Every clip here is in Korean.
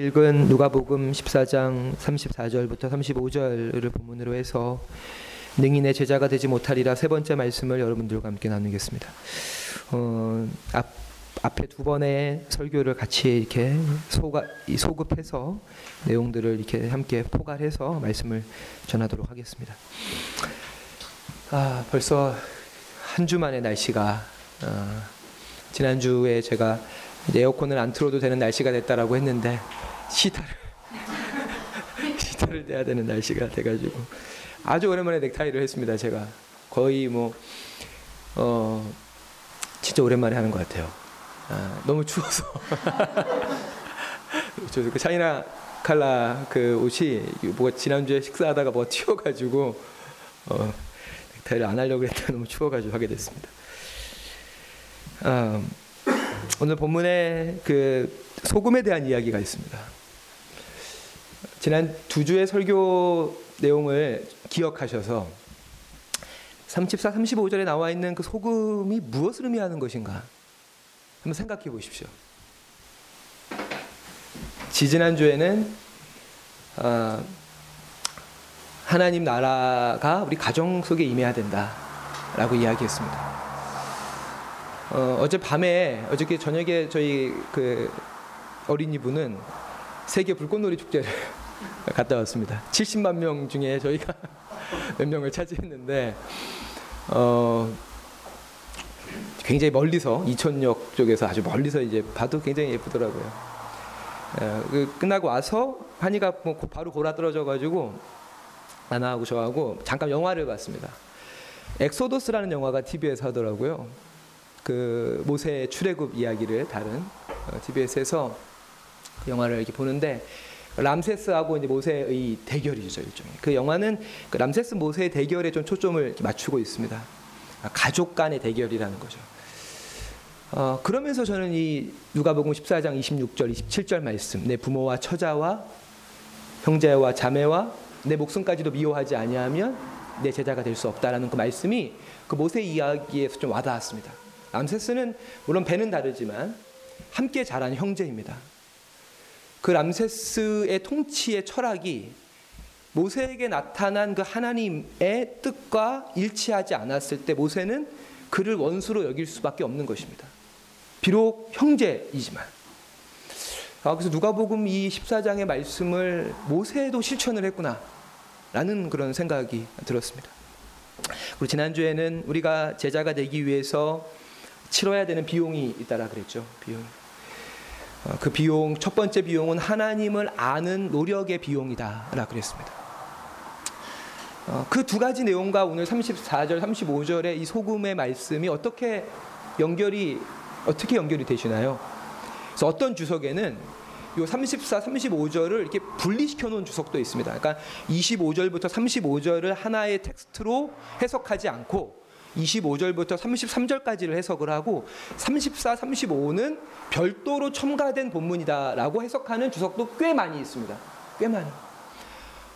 읽은 누가복음 14장 34절부터 35절을 본문으로 해서 능인의 제자가 되지 못하리라 세 번째 말씀을 여러분들과 함께 나누겠습니다. 어, 앞 앞에 두 번의 설교를 같이 이렇게 소가, 소급해서 내용들을 이렇게 함께 포괄해서 말씀을 전하도록 하겠습니다. 아 벌써 한 주 만에 날씨가 어, 지난 주에 제가 에어컨을 안 틀어도 되는 날씨가 됐다라고 했는데 시타를 시타를 떼야 되는 날씨가 돼가지고 아주 오랜만에 넥타이를 했습니다. 제가 거의 뭐 어, 진짜 오랜만에 하는 것 같아요. 아, 너무 추워서 저그 차이나 칼라 그 옷이 뭐가 지난주에 식사하다가 뭐 튀어가지고 어, 넥타이를 안 하려고 했다 너무 추워가지고 하게 됐습니다. 아, 오늘 본문에 그 소금에 대한 이야기가 있습니다. 지난 두 주의 설교 내용을 기억하셔서 34, 35절에 나와 있는 그 소금이 무엇을 의미하는 것인가 한번 생각해 보십시오. 지지난 주에는 어, 하나님 나라가 우리 가정 속에 임해야 된다라고 이야기했습니다. 어, 어제 밤에 어저께 저녁에 저희 그 어린이분은 세계 불꽃놀이 축제를 갔다 왔습니다. 70만 명 중에 저희가 몇 명을 차지했는데 어, 굉장히 멀리서 이천역 쪽에서 아주 멀리서 이제 봐도 굉장히 예쁘더라고요. 어, 그 끝나고 와서 한이가 뭐 바로 골아 떨어져 가지고 나나하고 저하고 잠깐 영화를 봤습니다. 엑소더스라는 영화가 TV에서 하더라고요. 그 모세 출애굽 이야기를 다른 TBS에서 그 영화를 이렇게 보는데 람세스하고 이제 모세의 대결이죠 일종의. 그 영화는 그 람세스 모세의 대결에 좀 초점을 맞추고 있습니다. 아, 가족 간의 대결이라는 거죠. 어, 그러면서 저는 이 누가복음 14장 26절 27절 말씀 내 부모와 처자와 형제와 자매와 내 목숨까지도 미워하지 아니하면 내 제자가 될 수 없다라는 그 말씀이 그 모세 이야기에서 좀 와닿았습니다. 람세스는 물론 배는 다르지만 함께 자란 형제입니다. 그 람세스의 통치의 철학이 모세에게 나타난 그 하나님의 뜻과 일치하지 않았을 때 모세는 그를 원수로 여길 수밖에 없는 것입니다. 비록 형제이지만. 아, 그래서 누가복음 이 14장의 말씀을 모세도 실천을 했구나. 라는 그런 생각이 들었습니다. 그리고 지난주에는 우리가 제자가 되기 위해서 치러야 되는 비용이 있다라 그랬죠. 비용. 어, 그 비용 첫 번째 비용은 하나님을 아는 노력의 비용이다라 그랬습니다. 어, 그두 가지 내용과 오늘 34절, 35절의 이 소금의 말씀이 어떻게 연결이 어떻게 연결이 되시나요? 그래서 어떤 주석에는 요 34, 35절을 이렇게 분리시켜 놓은 주석도 있습니다. 그러니까 25절부터 35절을 하나의 텍스트로 해석하지 않고 25절부터 33절까지를 해석을 하고 34, 35는 별도로 첨가된 본문이다라고 해석하는 주석도 꽤 많이 있습니다. 꽤 많이.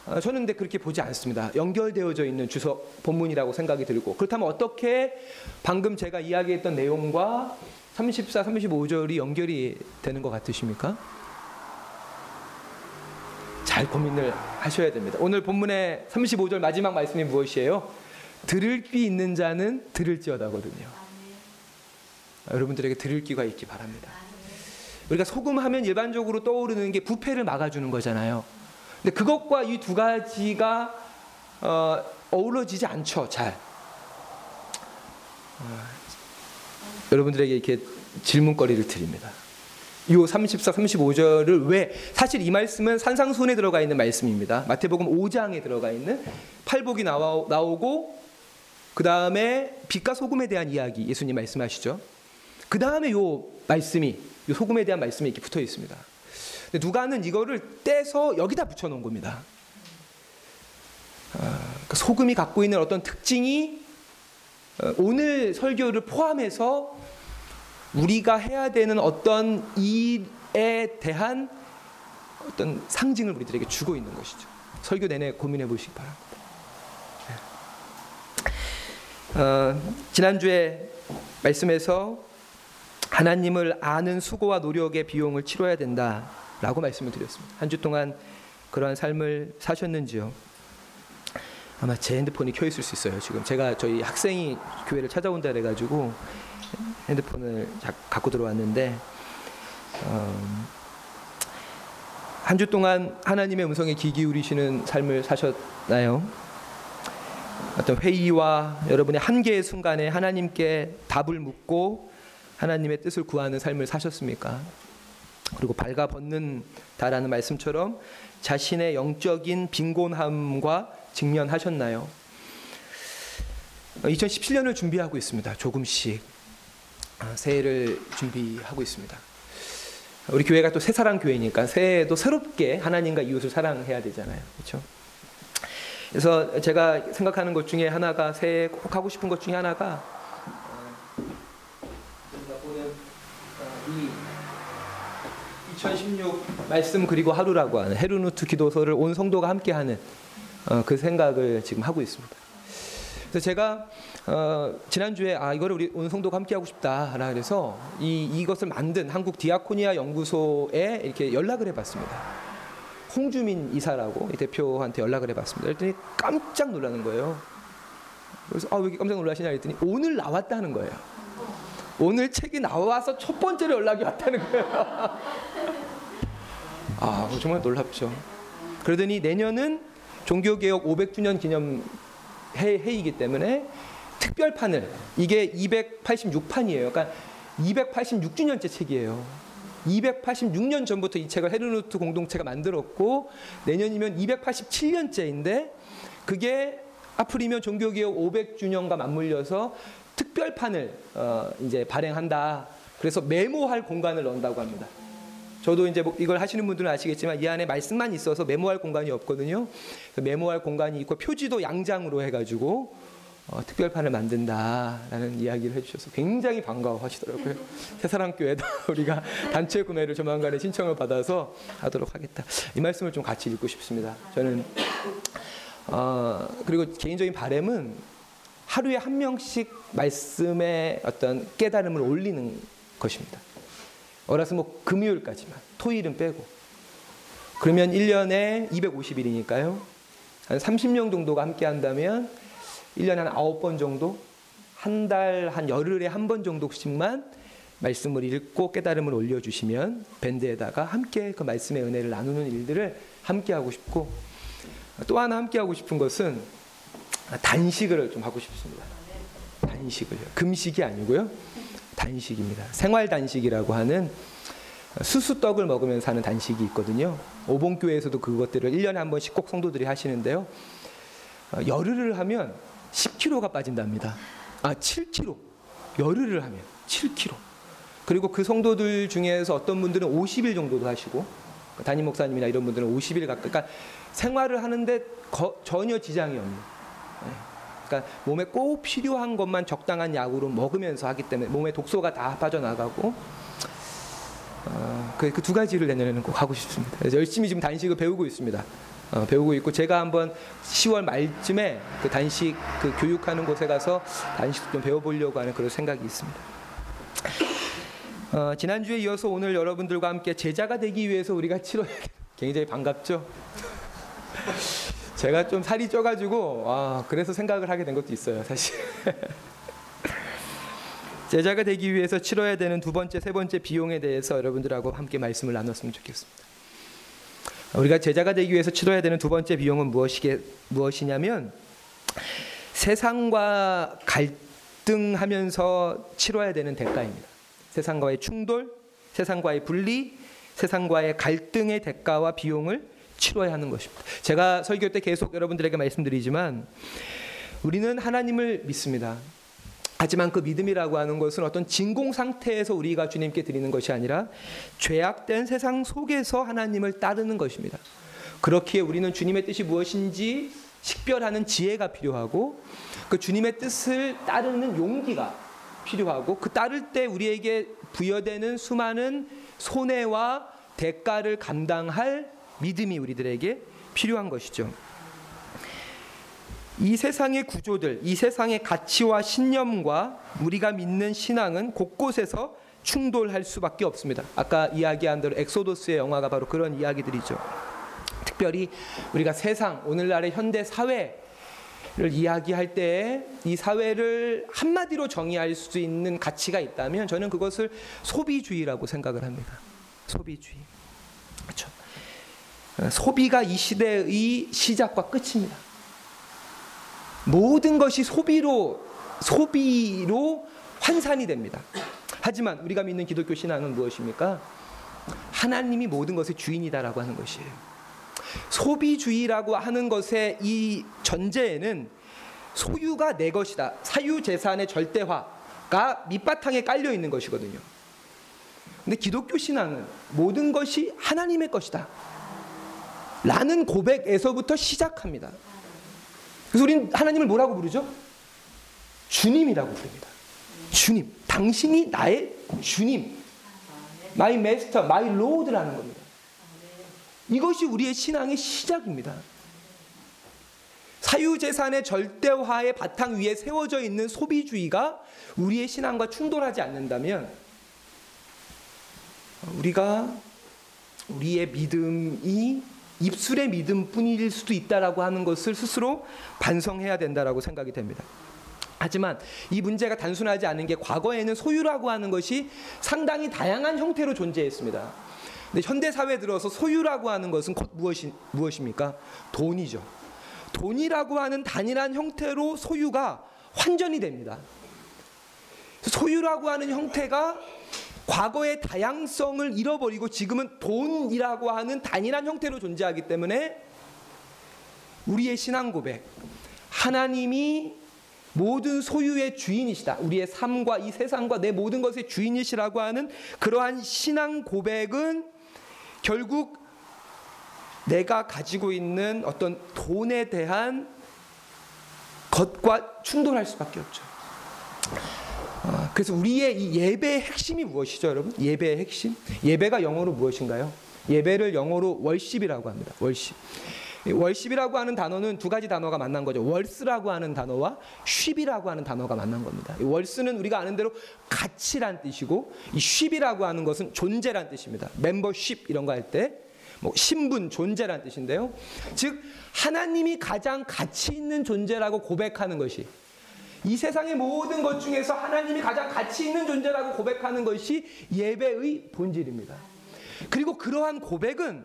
어, 저는 근데 그렇게 보지 않습니다. 연결되어져 있는 주석 본문이라고 생각이 들고 그렇다면 어떻게 방금 제가 이야기했던 내용과 34, 35절이 연결이 되는 것 같으십니까? 잘 고민을 하셔야 됩니다. 오늘 본문의 35절 마지막 말씀이 무엇이에요? 들을 귀 있는 자는 들을지어다거든요. 여러분들에게 들을 귀가 있기 바랍니다. 우리가 소금하면 일반적으로 떠오르는 게 부패를 막아주는 거잖아요. 근데 그것과 이 두 가지가 어, 어우러지지 않죠, 잘. 어, 여러분들에게 이렇게 질문거리를 드립니다. 요 34, 35절을 왜 사실 이 말씀은 산상순에 들어가 있는 말씀입니다. 마태복음 5장에 들어가 있는 팔복이 나와, 나오고 그 다음에 빛과 소금에 대한 이야기 예수님 말씀하시죠. 그 다음에 요 말씀이 요 소금에 대한 말씀이 이렇게 붙어 있습니다. 누가는 이거를 떼서 여기다 붙여놓은 겁니다. 아, 그 소금이 갖고 있는 어떤 특징이 어, 오늘 설교를 포함해서 우리가 해야 되는 어떤 일에 대한 어떤 상징을 우리들에게 주고 있는 것이죠. 설교 내내 고민해 보시기 바랍니다. 어, 지난주에 말씀에서 하나님을 아는 수고와 노력의 비용을 치러야 된다. 라고 말씀을 드렸습니다. 한 주 동안 그러한 삶을 사셨는지요? 아마 제 핸드폰이 켜 있을 수 있어요. 지금 제가 저희 학생이 교회를 찾아온다 그래 가지고 핸드폰을 자- 갖고 들어왔는데 음, 한주 동안 하나님의 음성에 귀 기울이시는 삶을 사셨나요? 어떤 회의와 여러분의 한계의 순간에 하나님께 답을 묻고 하나님의 뜻을 구하는 삶을 사셨습니까? 그리고 발가 벗는다라는 말씀처럼 자신의 영적인 빈곤함과 직면하셨나요? 2017년을 준비하고 있습니다. 조금씩 아, 새해를 준비하고 있습니다. 우리 교회가 또 새사랑 교회니까 새해에도 새롭게 하나님과 이웃을 사랑해야 되잖아요. 그렇죠? 그래서 제가 생각하는 것 중에 하나가 새해 꼭 하고 싶은 것 중에 하나가 어, 우리가 보는 어, 이2016 말씀 그리고 하루라고 하는 헤르누트 기도서를 온 성도가 함께하는 어, 그 생각을 지금 하고 있습니다. 그래서 제가 어, 지난주에 아 이거를 우리 온 성도가 함께 하고 싶다라 그래서 이 이것을 만든 한국 디아코니아 연구소에 이렇게 연락을 해봤습니다. 홍주민 이사라고 이 대표한테 연락을 해봤습니다. 그랬더니 깜짝 놀라는 거예요. 그래서 아왜 이렇게 깜짝 놀라시냐 했더니 오늘 나왔다는 거예요. 오늘 책이 나와서 첫 번째로 연락이 왔다는 거예요. 아 정말 놀랍죠. 그러더니 내년은 종교개혁 500주년 기념 해, 해이기 때문에 특별판을 이게 286판이에요. 그러니까 286주년째 책이에요. 286년 전부터 이 책을 헤르누트 공동체가 만들었고 내년이면 287년째인데 그게 앞으리면 종교개혁 500주년과 맞물려서 특별판을 어, 이제 발행한다. 그래서 메모할 공간을 넣는다고 합니다. 저도 이제 뭐 이걸 하시는 분들은 아시겠지만 이 안에 말씀만 있어서 메모할 공간이 없거든요. 메모할 공간이 있고 표지도 양장으로 해가지고 어, 특별판을 만든다라는 이야기를 해주셔서 굉장히 반가워하시더라고요. 새사랑교회도 우리가 단체 구매를 조만간에 신청을 받아서 하도록 하겠다. 이 말씀을 좀 같이 읽고 싶습니다. 저는 어, 그리고 개인적인 바람은 하루에 한 명씩 말씀의 어떤 깨달음을 올리는 것입니다. 어라서 뭐 금요일까지만 토일은 빼고 그러면 1년에 250일이니까요. 한 30명 정도가 함께 한다면 1년에 한 9번 정도 한달한 열흘에 한 번 정도씩만 말씀을 읽고 깨달음을 올려 주시면 밴드에다가 함께 그 말씀의 은혜를 나누는 일들을 함께 하고 싶고 또 하나 함께 하고 싶은 것은 단식을 좀 하고 싶습니다. 단식을요. 금식이 아니고요. 단식입니다. 생활 단식이라고 하는 수수떡을 먹으면서 하는 단식이 있거든요. 오봉교회에서도 그것들을 1년에 한 번씩 꼭 성도들이 하시는데요. 어, 열흘을 하면 10kg가 빠진답니다. 아, 7kg. 열흘을 하면 7kg. 그리고 그 성도들 중에서 어떤 분들은 50일 정도도 하시고 그 담임 목사님이나 이런 분들은 50일 가까이 그러니까 생활을 하는데 거, 전혀 지장이 없는 네. 그러니까 몸에 꼭 필요한 것만 적당한 약으로 먹으면서 하기 때문에 몸에 독소가 다 빠져나가고 어, 그두 가지를 내년에는 꼭 하고 싶습니다. 열심히 지금 단식을 배우고 있습니다. 어, 배우고 있고 제가 한번 10월 말쯤에 그 단식 그 교육하는 곳에 가서 단식 좀 배워보려고 하는 그런 생각이 있습니다. 어, 지난주에 이어서 오늘 여러분들과 함께 제자가 되기 위해서 우리가 치러 굉장히 반갑죠. 제가 좀 살이 쪄가지고 아 그래서 생각을 하게 된 것도 있어요 사실. 제자가 되기 위해서 치러야 되는 두 번째, 세 번째 비용에 대해서 여러분들하고 함께 말씀을 나눴으면 좋겠습니다. 우리가 제자가 되기 위해서 치러야 되는 두 번째 비용은 무엇이게, 무엇이냐면 세상과 갈등하면서 치러야 되는 대가입니다. 세상과의 충돌, 세상과의 분리, 세상과의 갈등의 대가와 비용을 치러야 하는 것입니다. 제가 설교 때 계속 여러분들에게 말씀드리지만 우리는 하나님을 믿습니다. 하지만 그 믿음이라고 하는 것은 어떤 진공 상태에서 우리가 주님께 드리는 것이 아니라 죄악된 세상 속에서 하나님을 따르는 것입니다. 그렇기에 우리는 주님의 뜻이 무엇인지 식별하는 지혜가 필요하고 그 주님의 뜻을 따르는 용기가 필요하고 그 따를 때 우리에게 부여되는 수많은 손해와 대가를 감당할 믿음이 우리들에게 필요한 것이죠. 이 세상의 구조들, 이 세상의 가치와 신념과 우리가 믿는 신앙은 곳곳에서 충돌할 수밖에 없습니다. 아까 이야기한 대로 엑소도스의 영화가 바로 그런 이야기들이죠. 특별히 우리가 세상 오늘날의 현대 사회 를 이야기할 때 이 사회를 한마디로 정의할 수 있는 가치가 있다면 저는 그것을 소비주의라고 생각을 합니다. 소비주의. 그렇죠. 어, 소비가 이 시대의 시작과 끝입니다. 모든 것이 소비로 소비로 환산이 됩니다. 하지만 우리가 믿는 기독교 신앙은 무엇입니까? 하나님이 모든 것의 주인이다라고 하는 것이에요. 소비주의라고 하는 것의 이 전제에는 소유가 내 것이다. 사유 재산의 절대화가 밑바탕에 깔려 있는 것이거든요. 근데 기독교 신앙은 모든 것이 하나님의 것이다. 라는 고백에서부터 시작합니다. 그래서 우리는 하나님을 뭐라고 부르죠? 주님이라고 부릅니다. 주님. 당신이 나의 주님. my master, my Lord라는 겁니다. 이것이 우리의 신앙의 시작입니다. 사유재산의 절대화의 바탕 위에 세워져 있는 소비주의가 우리의 신앙과 충돌하지 않는다면 우리가 우리의 믿음이 입술의 믿음뿐일 수도 있다라고 하는 것을 스스로 반성해야 된다라고 생각이 됩니다. 하지만 이 문제가 단순하지 않은 게 과거에는 소유라고 하는 것이 상당히 다양한 형태로 존재했습니다. 근데 현대 사회에 들어서 소유라고 하는 것은 곧 무엇이 무엇입니까? 돈이죠. 돈이라고 하는 단일한 형태로 소유가 환전이 됩니다. 소유라고 하는 형태가 과거의 다양성을 잃어버리고 지금은 돈이라고 하는 단일한 형태로 존재하기 때문에 우리의 신앙 고백 하나님이 모든 소유의 주인이시다. 우리의 삶과 이 세상과 내 모든 것의 주인이시라고 하는 그러한 신앙 고백은 결국 내가 가지고 있는 어떤 돈에 대한 것과 충돌할 수밖에 없죠. 아, 그래서 우리의 이 예배의 핵심이 무엇이죠, 여러분? 예배의 핵심? 예배가 영어로 무엇인가요? 예배를 영어로 월십이라고 합니다. 월십. 월십이라고 하는 단어는 두 가지 단어가 만난 거죠. 월스라고 하는 단어와 쉽이라고 하는 단어가 만난 겁니다. 월스는 우리가 아는 대로 가치란 뜻이고 이 쉽이라고 하는 것은 존재란 뜻입니다. 멤버십 이런 거 할 때 뭐 신분, 존재란 뜻인데요. 즉 하나님이 가장 가치 있는 존재라고 고백하는 것이 이 세상의 모든 것 중에서 하나님이 가장 가치 있는 존재라고 고백하는 것이 예배의 본질입니다. 그리고 그러한 고백은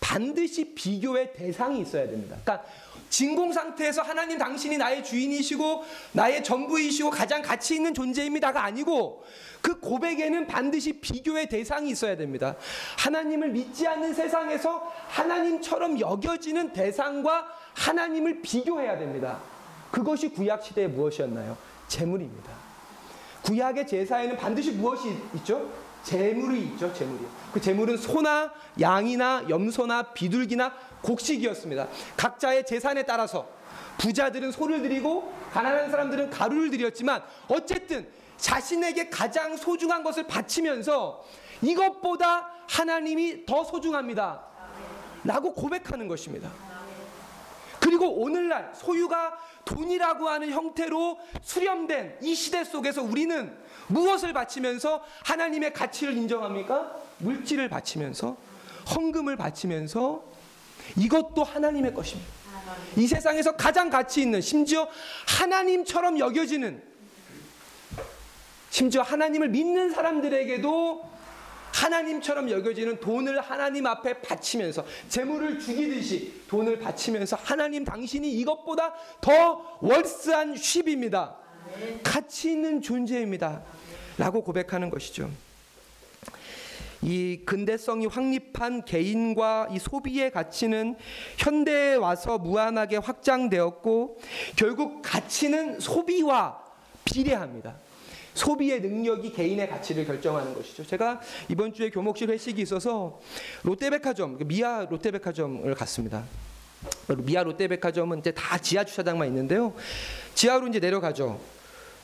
반드시 비교의 대상이 있어야 됩니다. 그러니까 진공 상태에서 하나님 당신이 나의 주인이시고 나의 전부이시고 가장 가치 있는 존재입니다가 아니고 그 고백에는 반드시 비교의 대상이 있어야 됩니다. 하나님을 믿지 않는 세상에서 하나님처럼 여겨지는 대상과 하나님을 비교해야 됩니다. 그것이 구약 시대에 무엇이었나요? 재물입니다. 구약의 제사에는 반드시 무엇이 있죠? 재물이 있죠, 재물이. 그 재물은 소나 양이나 염소나 비둘기나 곡식이었습니다. 각자의 재산에 따라서 부자들은 소를 드리고 가난한 사람들은 가루를 드렸지만 어쨌든 자신에게 가장 소중한 것을 바치면서 이것보다 하나님이 더 소중합니다. 라고 고백하는 것입니다. 그리고 오늘날 소유가 돈이라고 하는 형태로 수렴된 이 시대 속에서 우리는 무엇을 바치면서 하나님의 가치를 인정합니까? 물질을 바치면서 헌금을 바치면서 이것도 하나님의 것입니다. 이 세상에서 가장 가치 있는 심지어 하나님처럼 여겨지는 심지어 하나님을 믿는 사람들에게도 하나님처럼 여겨지는 돈을 하나님 앞에 바치면서 재물을 죽이듯이 돈을 바치면서 하나님 당신이 이것보다 더 월스한 쉽입니다. 가치 있는 존재입니다. 라고 고백하는 것이죠. 이 근대성이 확립한 개인과 이 소비의 가치는 현대에 와서 무한하게 확장되었고 결국 가치는 소비와 비례합니다. 소비의 능력이 개인의 가치를 결정하는 것이죠. 제가 이번 주에 교목실 회식이 있어서 롯데백화점, 미아 롯데백화점을 갔습니다. 미아 롯데백화점은 이제 다 지하 주차장만 있는데요. 지하로 이제 내려가죠.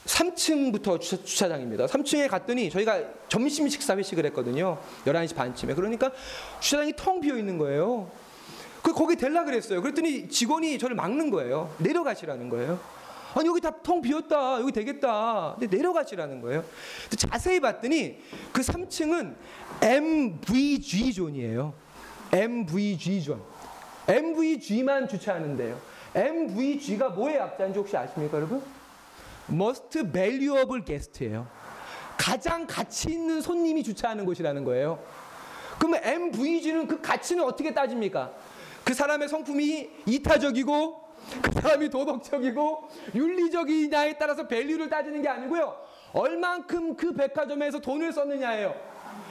3층부터 주차, 장입니다 3층에 갔더니 저희가 점심 식사 회식을 했거든요. 11시 반쯤에. 그러니까 주차장이 텅 비어 있는 거예요. 그 거기 될라 그랬어요. 그랬더니 직원이 저를 막는 거예요. 내려가시라는 거예요. 아니 여기 다 텅 비었다. 여기 되겠다. 근데 내려가시라는 거예요. 자세히 봤더니 그 3층은 MVG 존이에요. MVG 존. MVG만 주차하는데요. MVG가 뭐의 약자인지 혹시 아십니까, 여러분? Most Valuable Guest예요. 가장 가치 있는 손님이 주차하는 곳이라는 거예요. 그러면 MVG는 그 가치는 어떻게 따집니까? 그 사람의 성품이 이타적이고 그 사람이 도덕적이고 윤리적이냐에 따라서 밸류를 따지는 게 아니고요. 얼만큼 그 백화점에서 돈을 썼느냐예요.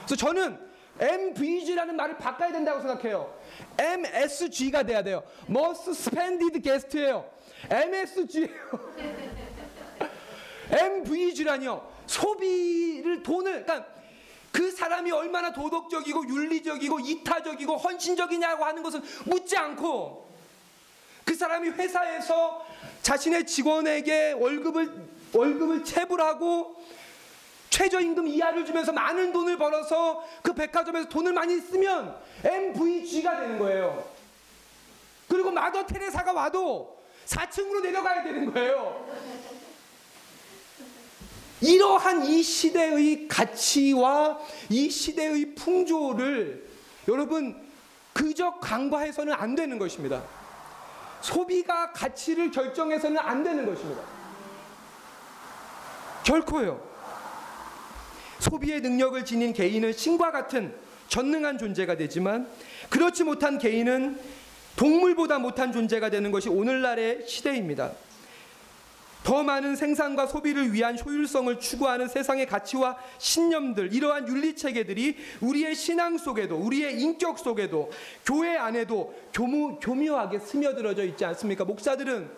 그래서 저는 MVG라는 말을 바꿔야 된다고 생각해요. MSG가 돼야 돼요. Most Spended Guest예요. MSG예요. MVG라니요. 소비를 돈을 그러니까 그 사람이 얼마나 도덕적이고 윤리적이고 이타적이고 헌신적이냐고 하는 것은 묻지 않고 그 사람이 회사에서 자신의 직원에게 월급을 월급을 체불하고 최저임금 이하를 주면서 많은 돈을 벌어서 그 백화점에서 돈을 많이 쓰면 MVG가 되는 거예요. 그리고 마더 테레사가 와도 4층으로 내려가야 되는 거예요. 이러한 이 시대의 가치와 이 시대의 풍조를 여러분 그저 간과해서는 안 되는 것입니다. 소비가 가치를 결정해서는 안 되는 것입니다. 결코요. 소비의 능력을 지닌 개인은 신과 같은 전능한 존재가 되지만 그렇지 못한 개인은 동물보다 못한 존재가 되는 것이 오늘날의 시대입니다. 더 많은 생산과 소비를 위한 효율성을 추구하는 세상의 가치와 신념들, 이러한 윤리 체계들이 우리의 신앙 속에도, 우리의 인격 속에도, 교회 안에도 교무, 교묘하게 스며들어져 있지 않습니까? 목사들은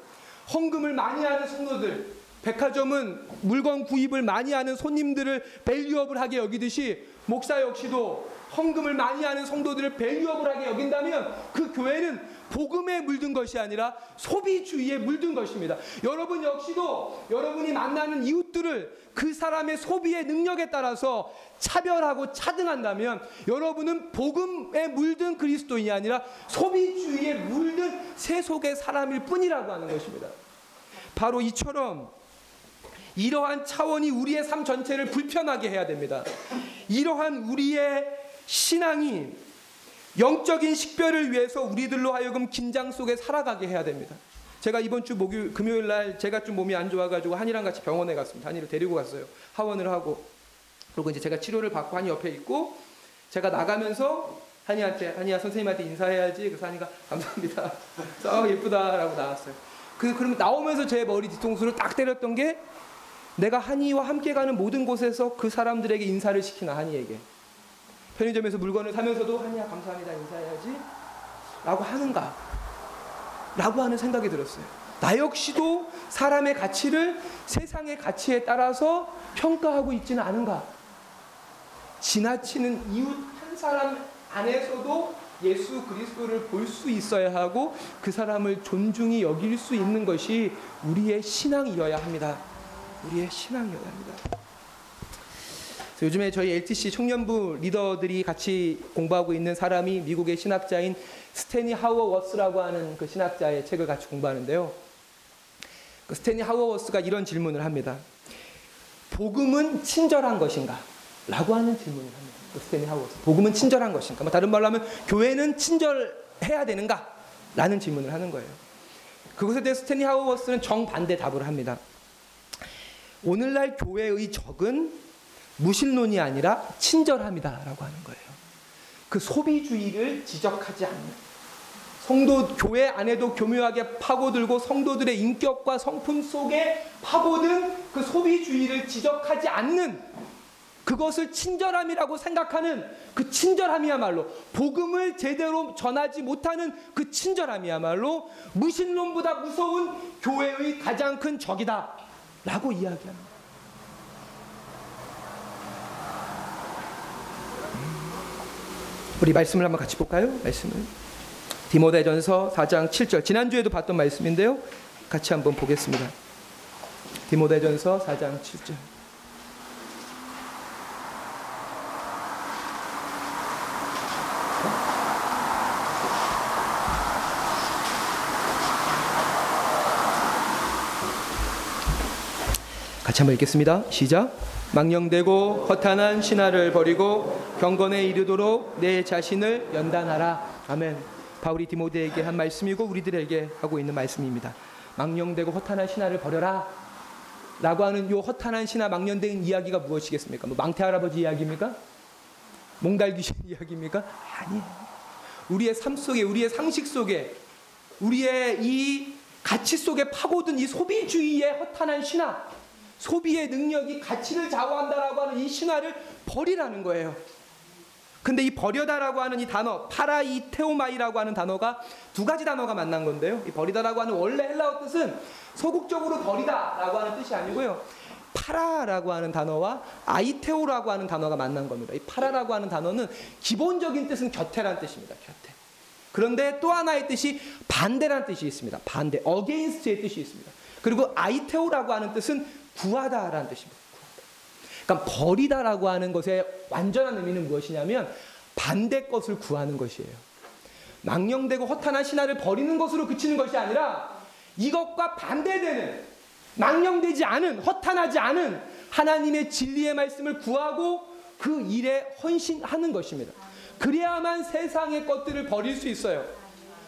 헌금을 많이 하는 성도들, 백화점은 물건 구입을 많이 하는 손님들을 valuable하게 여기듯이 목사 역시도 헌금을 많이 하는 성도들을 valuable하게 여긴다면 그 교회는 복음에 물든 것이 아니라 소비주의에 물든 것입니다. 여러분 역시도 여러분이 만나는 이웃들을 그 사람의 소비의 능력에 따라서 차별하고 차등한다면 여러분은 복음에 물든 그리스도인이 아니라 소비주의에 물든 세속의 사람일 뿐이라고 하는 것입니다. 바로 이처럼 이러한 차원이 우리의 삶 전체를 불편하게 해야 됩니다. 이러한 우리의 신앙이 영적인 식별을 위해서 우리들로 하여금 긴장 속에 살아가게 해야 됩니다. 제가 이번 주 목요일 금요일 날 제가 좀 몸이 안 좋아가지고 한이랑 같이 병원에 갔습니다. 한이를 데리고 갔어요. 하원을 하고 그리고 이제 제가 치료를 받고 한이 옆에 있고 제가 나가면서 한이한테 한이야 선생님한테 인사해야지. 그래서 한이가 감사합니다. 아 예쁘다라고 나왔어요. 그 그럼 나오면서 제 머리 뒤통수를 딱 때렸던 게 내가 한이와 함께 가는 모든 곳에서 그 사람들에게 인사를 시키나 한이에게 편의점에서 물건을 사면서도 한이야 감사합니다 인사해야지 라고 하는가 라고 하는 생각이 들었어요 나 역시도 사람의 가치를 세상의 가치에 따라서 평가하고 있지는 않은가 지나치는 이웃 한 사람 안에서도 예수 그리스도를 볼 수 있어야 하고 그 사람을 존중히 여길 수 있는 것이 우리의 신앙이어야 합니다. 우리의 신앙이어야 합니다. 요즘에 저희 LTC 청년부 리더들이 같이 공부하고 있는 사람이 미국의 신학자인 스테니 하워워스라고 하는 그 신학자의 책을 같이 공부하는데요. 그 스테니 하워워스가 이런 질문을 합니다. 복음은 친절한 것인가? 라고 하는 질문을 합니다. 그 스테니 하워스. 복음은 친절한 것인가? 뭐 다른 말로 하면 교회는 친절해야 되는가? 라는 질문을 하는 거예요. 그것에 대해 스테니 하워스는 정반대 답을 합니다. 오늘날 교회의 적은 무신론이 아니라 친절함이다라고 하는 거예요. 그 소비주의를 지적하지 않는 성도 교회 안에도 교묘하게 파고들고 성도들의 인격과 성품 속에 파고든 그 소비주의를 지적하지 않는 그것을 친절함이라고 생각하는 그 친절함이야말로 복음을 제대로 전하지 못하는 그 친절함이야말로 무신론보다 무서운 교회의 가장 큰 적이다. 라고 이야기합니다. 우리 말씀을 한번 같이 볼까요? 말씀을. 디모데전서 4장 7절. 지난주에도 봤던 말씀인데요. 같이 한번 보겠습니다. 디모데전서 4장 7절. 같이 한번 읽겠습니다. 시작. 망령되고 허탄한 신하를 버리고 경건에 이르도록 내 자신을 연단하라. 아멘. 바울이 디모데에게 한 말씀이고 우리들에게 하고 있는 말씀입니다. 망령되고 허탄한 신하를 버려라. 라고 하는 요 허탄한 신하 망령된 이야기가 무엇이겠습니까? 뭐 망태 할아버지 이야기입니까? 몽달 귀신 이야기입니까? 아니에요. 우리의 삶 속에 우리의 상식 속에 우리의 이 가치 속에 파고든 이 소비주의의 허탄한 신화, 소비의 능력이 가치를 좌우한다라고 하는 이 신화를 버리라는 거예요. 근데 이 버리다라고 하는 이 단어, 파라이테오마이라고 하는 단어가 두 가지 단어가 만난 건데요. 이 버리다라고 하는 원래 헬라어 뜻은 소극적으로 버리다라고 하는 뜻이 아니고요. 파라라고 하는 단어와 아이테오라고 하는 단어가 만난 겁니다. 이 파라라고 하는 단어는 기본적인 뜻은 곁에란 뜻입니다. 곁에. 그런데 또 하나의 뜻이 반대란 뜻이 있습니다. 반대, against의 뜻이 있습니다. 그리고 아이테오라고 하는 뜻은 구하다라는 뜻입니다. 그러니까 버리다라고 하는 것의 완전한 의미는 무엇이냐면 반대 것을 구하는 것이에요. 망령되고 허탄한 신화를 버리는 것으로 그치는 것이 아니라 이것과 반대되는 망령되지 않은 허탄하지 않은 하나님의 진리의 말씀을 구하고 그 일에 헌신하는 것입니다. 그래야만 세상의 것들을 버릴 수 있어요.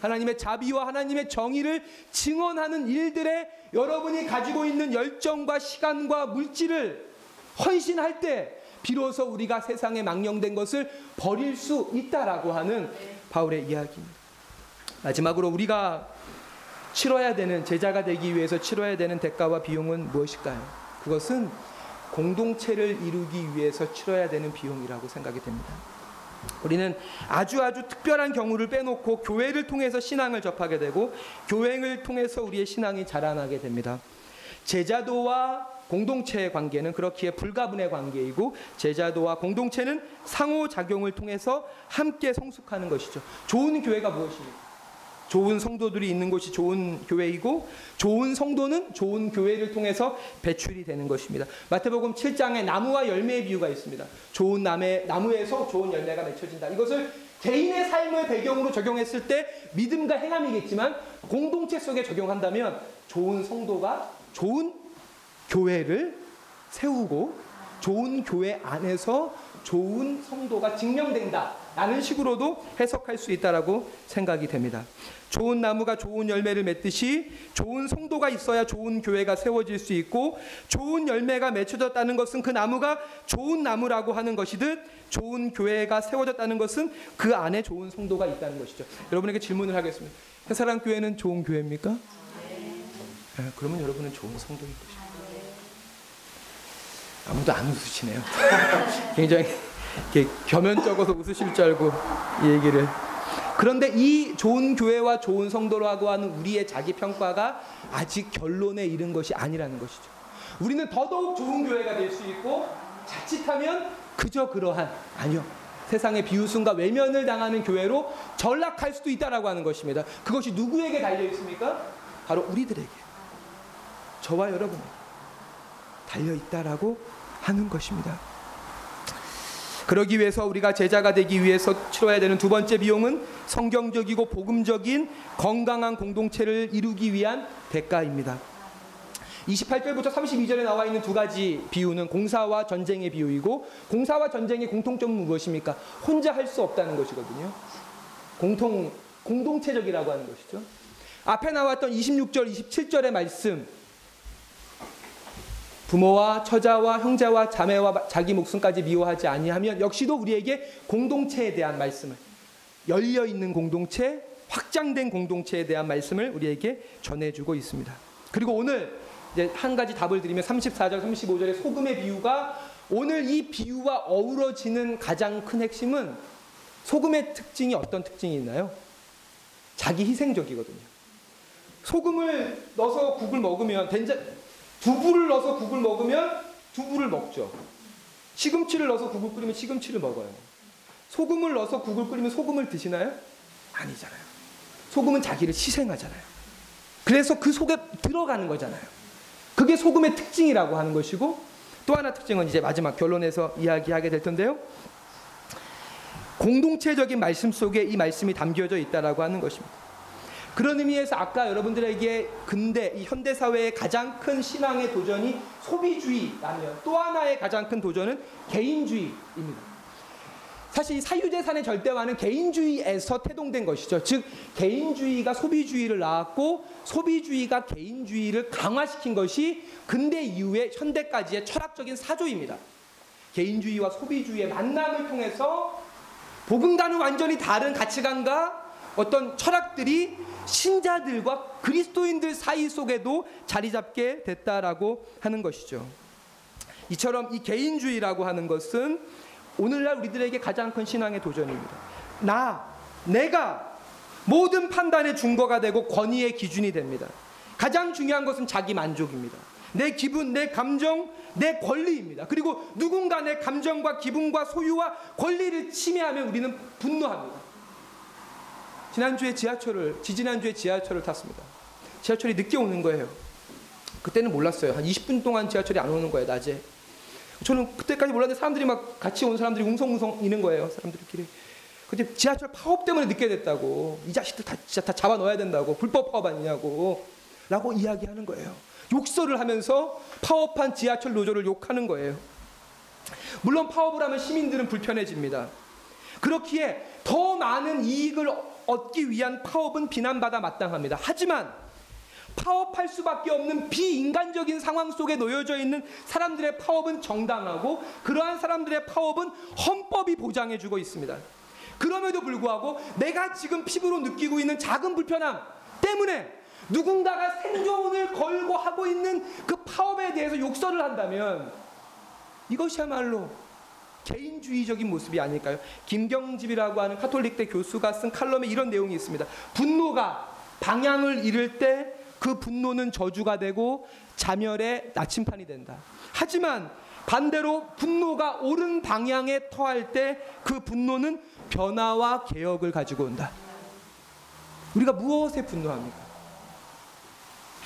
하나님의 자비와 하나님의 정의를 증언하는 일들에 여러분이 가지고 있는 열정과 시간과 물질을 헌신할 때 비로소 우리가 세상에 망령된 것을 버릴 수 있다라고 하는 바울의 이야기입니다. 마지막으로 우리가 치러야 되는 제자가 되기 위해서 치러야 되는 대가와 비용은 무엇일까요? 그것은 공동체를 이루기 위해서 치러야 되는 비용이라고 생각이 됩니다. 우리는 아주 아주 특별한 경우를 빼놓고 교회를 통해서 신앙을 접하게 되고 교회를 통해서 우리의 신앙이 자라나게 됩니다. 제자도와 공동체의 관계는 그렇기에 불가분의 관계이고 제자도와 공동체는 상호작용을 통해서 함께 성숙하는 것이죠. 좋은 교회가 무엇입니까? 좋은 성도들이 있는 곳이 좋은 교회이고 좋은 성도는 좋은 교회를 통해서 배출이 되는 것입니다. 마태복음 7장에 나무와 열매의 비유가 있습니다. 좋은 나무, 나무에서 좋은 열매가 맺혀진다. 이것을 개인의 삶을 배경으로 적용했을 때 믿음과 행함이겠지만 공동체 속에 적용한다면 좋은 성도가 좋은 교회를 세우고 좋은 교회 안에서 좋은 성도가 증명된다. 라는 식으로도 해석할 수 있다라고 생각이 됩니다. 좋은 나무가 좋은 열매를 맺듯이 좋은 성도가 있어야 좋은 교회가 세워질 수 있고 좋은 열매가 맺혀졌다는 것은 그 나무가 좋은 나무라고 하는 것이듯 좋은 교회가 세워졌다는 것은 그 안에 좋은 성도가 있다는 것이죠. 여러분에게 질문을 하겠습니다. 해사랑 교회는 좋은 교회입니까? 네, 그러면 여러분은 좋은 성도인 것입니다. 아무도 안 웃으시네요. 굉장히 이렇게 겸연쩍어서 웃으실 줄 알고 이 얘기를. 그런데 이 좋은 교회와 좋은 성도라고 하는 우리의 자기 평가가 아직 결론에 이른 것이 아니라는 것이죠. 우리는 더더욱 좋은 교회가 될 수 있고 자칫하면 그저 그러한 아니요. 세상의 비웃음과 외면을 당하는 교회로 전락할 수도 있다라고 하는 것입니다. 그것이 누구에게 달려 있습니까? 바로 우리들에게. 저와 여러분에게 달려 있다라고 하는 것입니다. 그러기 위해서 우리가 제자가 되기 위해서 치러야 되는 두 번째 비용은 성경적이고 복음적인 건강한 공동체를 이루기 위한 대가입니다. 28절부터 32절에 나와 있는 두 가지 비유는 공사와 전쟁의 비유이고 공사와 전쟁의 공통점은 무엇입니까? 혼자 할 수 없다는 것이거든요. 공통 공동체적이라고 하는 것이죠. 앞에 나왔던 26절, 27절의 말씀 부모와 처자와 형제와 자매와 자기 목숨까지 미워하지 아니하면 역시도 우리에게 공동체에 대한 말씀을 열려 있는 공동체, 확장된 공동체에 대한 말씀을 우리에게 전해주고 있습니다. 그리고 오늘 이제 한 가지 답을 드리면 34절, 35절의 소금의 비유가 오늘 이 비유와 어우러지는 가장 큰 핵심은 소금의 특징이 어떤 특징이 있나요? 자기 희생적이거든요. 소금을 넣어서 국을 먹으면 된장 두부를 넣어서 국을 먹으면 두부를 먹죠. 시금치를 넣어서 국을 끓이면 시금치를 먹어요. 소금을 넣어서 국을 끓이면 소금을 드시나요? 아니잖아요. 소금은 자기를 희생하잖아요. 그래서 그 속에 들어가는 거잖아요. 그게 소금의 특징이라고 하는 것이고 또 하나 특징은 이제 마지막 결론에서 이야기하게 될 텐데요. 공동체적인 말씀 속에 이 말씀이 담겨져 있다라고 하는 것입니다. 그런 의미에서 아까 여러분들에게 근대 이 현대 사회의 가장 큰 신앙의 도전이 소비주의라면 또 하나의 가장 큰 도전은 개인주의입니다. 사실 이 사유재산의 절대화는 개인주의에서 태동된 것이죠. 즉 개인주의가 소비주의를 낳았고 소비주의가 개인주의를 강화시킨 것이 근대 이후의 현대까지의 철학적인 사조입니다. 개인주의와 소비주의의 만남을 통해서 복음과는 완전히 다른 가치관과 어떤 철학들이 신자들과 그리스도인들 사이 속에도 자리 잡게 됐다라고 하는 것이죠. 이처럼 이 개인주의라고 하는 것은 오늘날 우리들에게 가장 큰 신앙의 도전입니다. 나, 내가 모든 판단의 중거가 되고 권위의 기준이 됩니다. 가장 중요한 것은 자기 만족입니다. 내 기분, 내 감정, 내 권리입니다. 그리고 누군가 내 감정과 기분과 소유와 권리를 침해하면 우리는 분노합니다. 지난주에 지하철을, 지지난주에 지하철을 탔습니다. 지하철이 늦게 오는 거예요. 그때는 몰랐어요. 한 20분 동안 지하철이 안 오는 거예요, 낮에. 저는 그때까지 몰랐는데 사람들이 막 같이 온 사람들이 웅성웅성 있는 거예요, 사람들끼리. 근데 지하철 파업 때문에 늦게 됐다고. 이 자식들 다 진짜 다 잡아 넣어야 된다고. 불법 파업 아니냐고. 라고 이야기하는 거예요. 욕설을 하면서 파업한 지하철 노조를 욕하는 거예요. 물론 파업을 하면 시민들은 불편해집니다. 그렇기에 더 많은 이익을 얻기 위한 파업은 비난받아 마땅합니다. 하지만 파업할 수밖에 없는 비인간적인 상황 속에 놓여져 있는 사람들의 파업은 정당하고 그러한 사람들의 파업은 헌법이 보장해 주고 있습니다. 그럼에도 불구하고 내가 지금 피부로 느끼고 있는 작은 불편함 때문에 누군가가 생존을 걸고 하고 있는 그 파업에 대해서 욕설을 한다면 이것이야말로 개인주의적인 모습이 아닐까요? 김경집이라고 하는 카톨릭대 교수가 쓴 칼럼에 이런 내용이 있습니다. 분노가 방향을 잃을 때 그 분노는 저주가 되고 자멸의 나침판이 된다. 하지만 반대로 분노가 옳은 방향에 터할 때 그 분노는 변화와 개혁을 가지고 온다. 우리가 무엇에 분노합니까?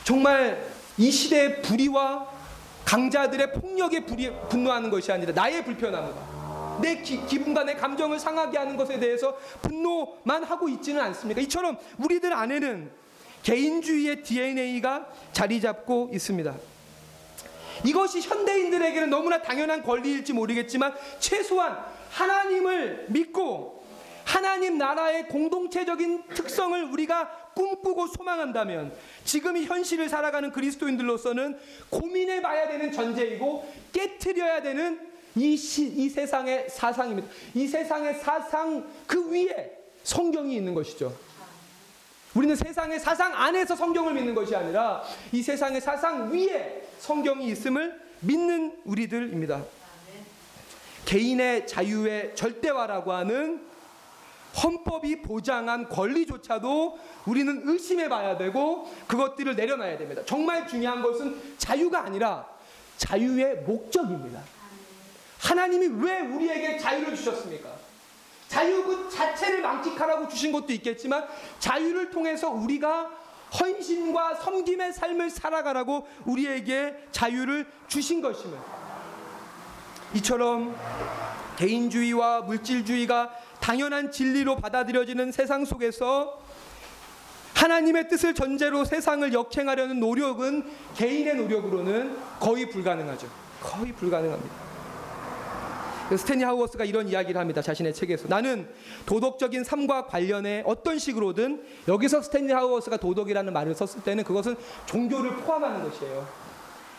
정말 이 시대의 불의와 강자들의 폭력에 분노하는 것이 아니라 나의 불편함과 내 기, 기분과 내 감정을 상하게 하는 것에 대해서 분노만 하고 있지는 않습니까? 이처럼 우리들 안에는 개인주의의 DNA가 자리 잡고 있습니다. 이것이 현대인들에게는 너무나 당연한 권리일지 모르겠지만 최소한 하나님을 믿고 하나님 나라의 공동체적인 특성을 우리가 꿈꾸고 소망한다면 지금 이 현실을 살아가는 그리스도인들로서는 고민해 봐야 되는 전제이고 깨트려야 되는 이, 시, 이 세상의 사상입니다. 이 세상의 사상 그 위에 성경이 있는 것이죠. 우리는 세상의 사상 안에서 성경을 믿는 것이 아니라 이 세상의 사상 위에 성경이 있음을 믿는 우리들입니다. 개인의 자유의 절대화라고 하는 헌법이 보장한 권리조차도 우리는 의심해 봐야 되고 그것들을 내려놔야 됩니다. 정말 중요한 것은 자유가 아니라 자유의 목적입니다. 하나님이 왜 우리에게 자유를 주셨습니까? 자유 그 자체를 망tik하라고 주신 것도 있겠지만 자유를 통해서 우리가 헌신과 섬김의 삶을 살아가라고 우리에게 자유를 주신 것임을 이처럼 개인주의와 물질주의가 당연한 진리로 받아들여지는 세상 속에서 하나님의 뜻을 전제로 세상을 역행하려는 노력은 개인의 노력으로는 거의 불가능하죠. 거의 불가능합니다. 스탠리 하우어스가 이런 이야기를 합니다. 자신의 책에서 나는 도덕적인 삶과 관련해 어떤 식으로든 여기서 스탠리 하우어스가 도덕이라는 말을 썼을 때는 그것은 종교를 포함하는 것이에요.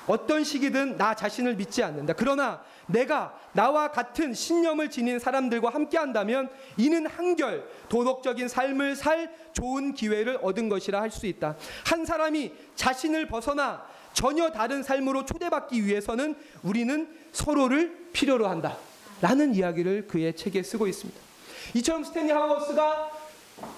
어떤 시기든 나 자신을 믿지 않는다. 그러나 내가 나와 같은 신념을 지닌 사람들과 함께 한다면 이는 한결 도덕적인 삶을 살 좋은 기회를 얻은 것이라 할 수 있다. 한 사람이 자신을 벗어나 전혀 다른 삶으로 초대받기 위해서는 우리는 서로를 필요로 한다. 라는 이야기를 그의 책에 쓰고 있습니다. 이처럼 스탠리 하우스가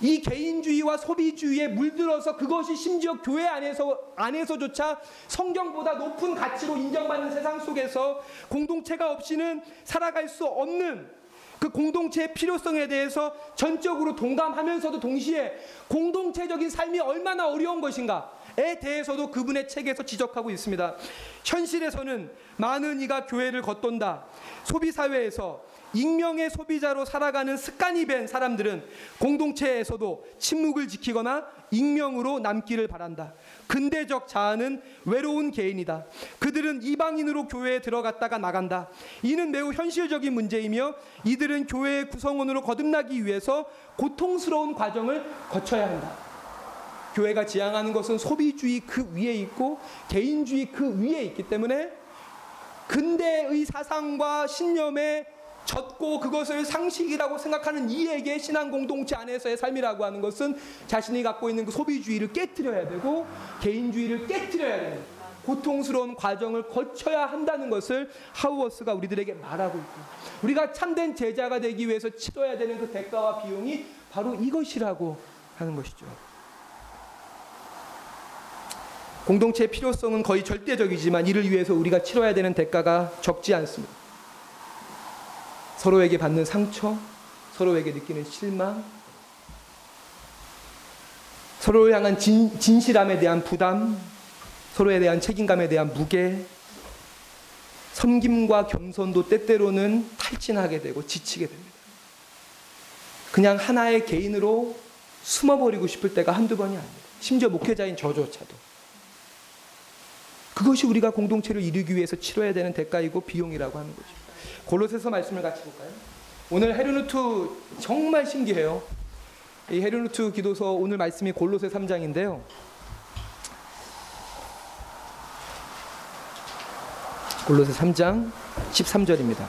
이 개인주의와 소비주의에 물들어서 그것이 심지어 교회 안에서 안에서조차 성경보다 높은 가치로 인정받는 세상 속에서 공동체가 없이는 살아갈 수 없는 그 공동체의 필요성에 대해서 전적으로 동감하면서도 동시에 공동체적인 삶이 얼마나 어려운 것인가에 대해서도 그분의 책에서 지적하고 있습니다. 현실에서는 많은 이가 교회를 걷돈다. 소비 사회에서 익명의 소비자로 살아가는 습관이 된 사람들은 공동체에서도 침묵을 지키거나 익명으로 남기를 바란다. 근대적 자아는 외로운 개인이다. 그들은 이방인으로 교회에 들어갔다가 나간다. 이는 매우 현실적인 문제이며 이들은 교회의 구성원으로 거듭나기 위해서 고통스러운 과정을 거쳐야 한다. 교회가 지향하는 것은 소비주의 그 위에 있고 개인주의 그 위에 있기 때문에 근대의 사상과 신념에 젖고 그것을 상식이라고 생각하는 이에게 신앙 공동체 안에서의 삶이라고 하는 것은 자신이 갖고 있는 그 소비주의를 깨뜨려야 되고 개인주의를 깨뜨려야 되는 고통스러운 과정을 거쳐야 한다는 것을 하우어스가 우리들에게 말하고 있고 우리가 참된 제자가 되기 위해서 치러야 되는 그 대가와 비용이 바로 이것이라고 하는 것이죠. 공동체의 필요성은 거의 절대적이지만 이를 위해서 우리가 치러야 되는 대가가 적지 않습니다. 서로에게 받는 상처, 서로에게 느끼는 실망, 서로를 향한 진, 진실함에 대한 부담, 서로에 대한 책임감에 대한 무게, 섬김과 겸손도 때때로는 탈진하게 되고 지치게 됩니다. 그냥 하나의 개인으로 숨어버리고 싶을 때가 한두 번이 아닙니다. 심지어 목회자인 저조차도. 그것이 우리가 공동체를 이루기 위해서 치러야 되는 대가이고 비용이라고 하는 거죠. 골로새서 말씀을 같이 볼까요? 오늘 헤르누트 정말 신기해요. 이 헤르누트 기도서 오늘 말씀이 골로새 3장인데요. 골로새 3장 13절입니다.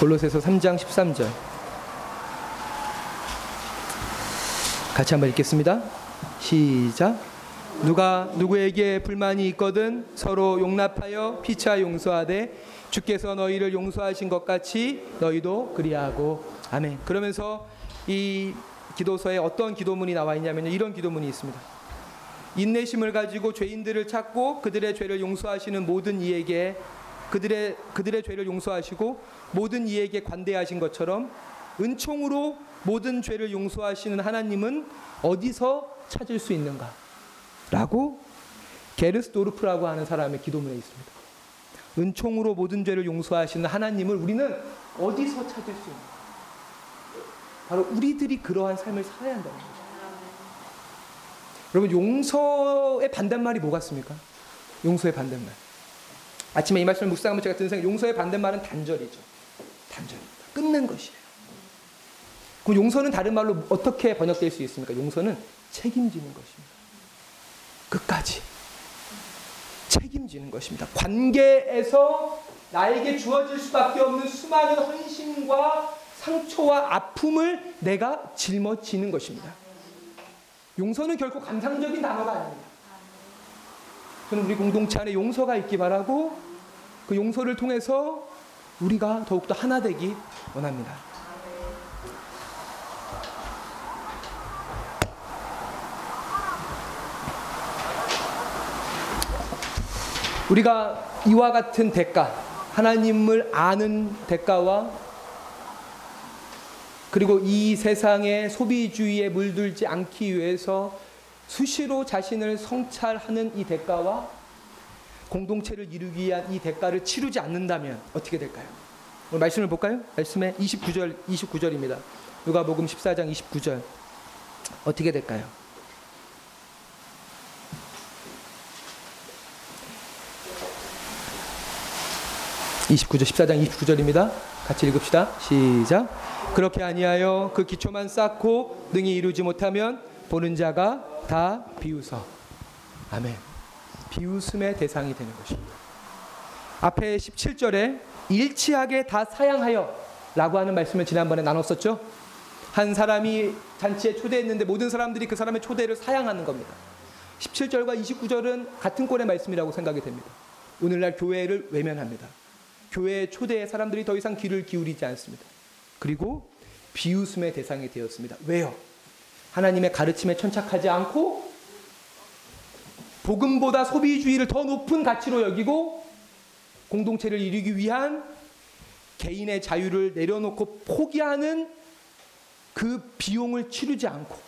골로새서 3장 13절. 같이 한번 읽겠습니다. 시작. 누가 누구에게 불만이 있거든 서로 용납하여 피차 용서하되 주께서 너희를 용서하신 것 같이 너희도 그리하고 아멘. 그러면서 이 기도서에 어떤 기도문이 나와 있냐면 이런 기도문이 있습니다. 인내심을 가지고 죄인들을 찾고 그들의 죄를 용서하시는 모든 이에게 그들의 그들의 죄를 용서하시고 모든 이에게 관대하신 것처럼 은총으로 모든 죄를 용서하시는 하나님은 어디서 찾을 수 있는가? 라고 게르스도르프라고 하는 사람의 기도문에 있습니다. 은총으로 모든 죄를 용서하시는 하나님을 우리는 어디서 찾을 수 있는가? 바로 우리들이 그러한 삶을 살아야 한다는 거죠. 여러분 용서의 반대말이 뭐가 습니까 용서의 반대말. 아침에 이 말씀을 묵상하면 제가 드는 생각 용서의 반대말은 단절이죠. 단절입니다. 끊는 것이에요. 그럼 용서는 다른 말로 어떻게 번역될 수 있습니까? 용서는 책임지는 것입니다. 끝까지 책임지는 것입니다. 관계에서 나에게 주어질 수밖에 없는 수많은 헌신과 상처와 아픔을 내가 짊어지는 것입니다. 용서는 결코 감상적인 단어가 아닙니다. 저는 우리 공동체 안에 용서가 있기 바라고 그 용서를 통해서 우리가 더욱더 하나 되기 원합니다. 우리가 이와 같은 대가, 하나님을 아는 대가와 그리고 이 세상의 소비주의에 물들지 않기 위해서 수시로 자신을 성찰하는 이 대가와 공동체를 이루기 위한 이 대가를 치르지 않는다면 어떻게 될까요? 말씀을 볼까요? 말씀에 29절 29절입니다. 누가복음 14장 29절. 어떻게 될까요? 29절 14장 29절입니다. 같이 읽읍시다. 시작. 그렇게 아니하여 그 기초만 쌓고 능히 이루지 못하면 보는 자가 다 비웃어. 아멘. 비웃음의 대상이 되는 것입니다. 앞에 17절에 일치하게 다 사양하여 라고 하는 말씀을 지난번에 나눴었죠. 한 사람이 잔치에 초대했는데 모든 사람들이 그 사람의 초대를 사양하는 겁니다. 17절과 29절은 같은 꼴의 말씀이라고 생각이 됩니다. 오늘날 교회를 외면합니다. 교회 초대에 사람들이 더 이상 귀를 기울이지 않습니다. 그리고 비웃음의 대상이 되었습니다. 왜요? 하나님의 가르침에 천착하지 않고 복음보다 소비주의를 더 높은 가치로 여기고 공동체를 이루기 위한 개인의 자유를 내려놓고 포기하는 그 비용을 치르지 않고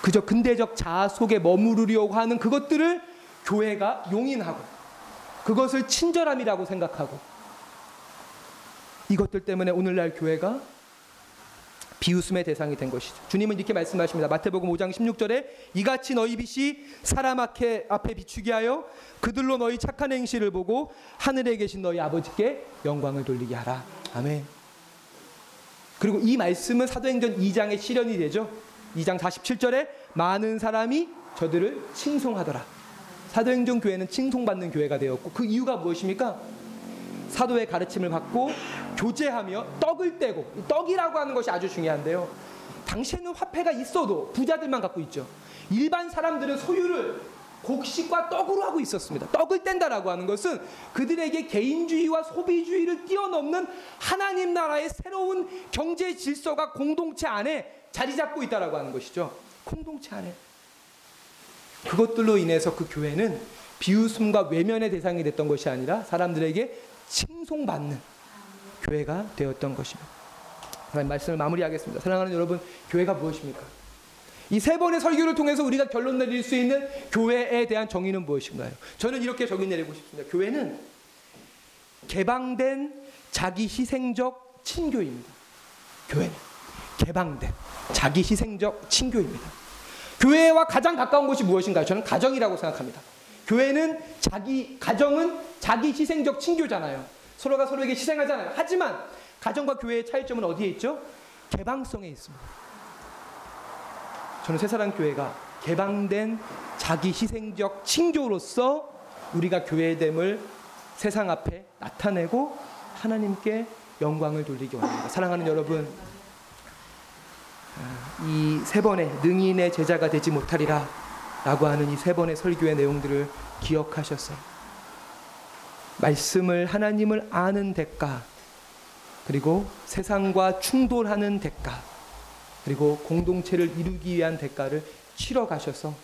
그저 근대적 자아 속에 머무르려고 하는 그것들을 교회가 용인하고 그것을 친절함이라고 생각하고 이것들 때문에 오늘날 교회가 비웃음의 대상이 된 것이죠. 주님은 이렇게 말씀하십니다. 마태복음 5장 16절에 이같이 너희 빛이 사람 앞에, 앞에 비추게 하여 그들로 너희 착한 행실을 보고 하늘에 계신 너희 아버지께 영광을 돌리게 하라. 아멘. 그리고 이 말씀은 사도행전 2장의 실현이 되죠. 2장 47절에 많은 사람이 저들을 칭송하더라. 사도행전 교회는 칭송받는 교회가 되었고 그 이유가 무엇입니까? 사도의 가르침을 받고 교제하며 떡을 떼고 이 떡이라고 하는 것이 아주 중요한데요. 당시에는 화폐가 있어도 부자들만 갖고 있죠. 일반 사람들은 소유를 곡식과 떡으로 하고 있었습니다. 떡을 뗀다라고 하는 것은 그들에게 개인주의와 소비주의를 뛰어넘는 하나님 나라의 새로운 경제 질서가 공동체 안에 자리 잡고 있다라고 하는 것이죠. 공동체 안에. 그것들로 인해서 그 교회는 비웃음과 외면의 대상이 됐던 것이 아니라 사람들에게 칭송받는 교회가 되었던 것입니다. 하나님 말씀을 마무리하겠습니다. 사랑하는 여러분, 교회가 무엇입니까? 이 세 번의 설교를 통해서 우리가 결론 내릴 수 있는 교회에 대한 정의는 무엇인가요? 저는 이렇게 정의 내리고 싶습니다. 교회는 개방된 자기 희생적 친교입니다. 교회는 개방된 자기 희생적 친교입니다. 교회와 가장 가까운 곳이 무엇인가요? 저는 가정이라고 생각합니다. 교회는 자기 가정은 자기 희생적 친교잖아요. 서로가 서로에게 희생하잖아요. 하지만 가정과 교회의 차이점은 어디에 있죠? 개방성에 있습니다. 저는 새사랑 교회가 개방된 자기 희생적 친교로서 우리가 교회됨을 세상 앞에 나타내고 하나님께 영광을 돌리기 원합니다. 사랑하는 여러분, 이 세 번의 능인의 제자가 되지 못하리라 라고 하는 이 세 번의 설교의 내용들을 기억하셔서 말씀을 하나님을 아는 대가 그리고 세상과 충돌하는 대가 그리고 공동체를 이루기 위한 대가를 치러 가셔서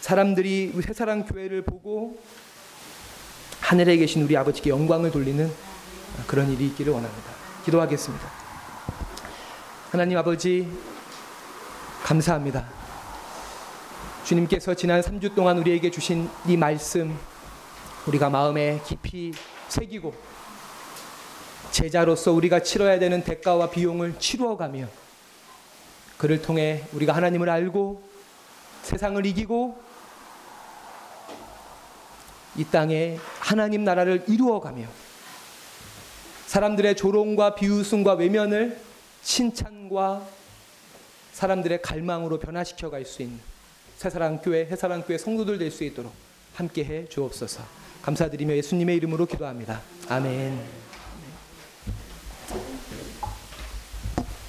사람들이 새사랑 교회를 보고 하늘에 계신 우리 아버지께 영광을 돌리는 그런 일이 있기를 원합니다. 기도하겠습니다. 하나님 아버지 감사합니다. 주님께서 지난 3주 동안 우리에게 주신 이 말씀 우리가 마음에 깊이 새기고 제자로서 우리가 치러야 되는 대가와 비용을 치루어 가며 그를 통해 우리가 하나님을 알고 세상을 이기고 이 땅에 하나님 나라를 이루어 가며 사람들의 조롱과 비웃음과 외면을 칭찬과 사람들의 갈망으로 변화시켜 갈 수 있는 새사랑 교회, 해사랑 교회 성도들 될 수 있도록 함께 해 주옵소서. 감사드리며 예수님의 이름으로 기도합니다. 아멘.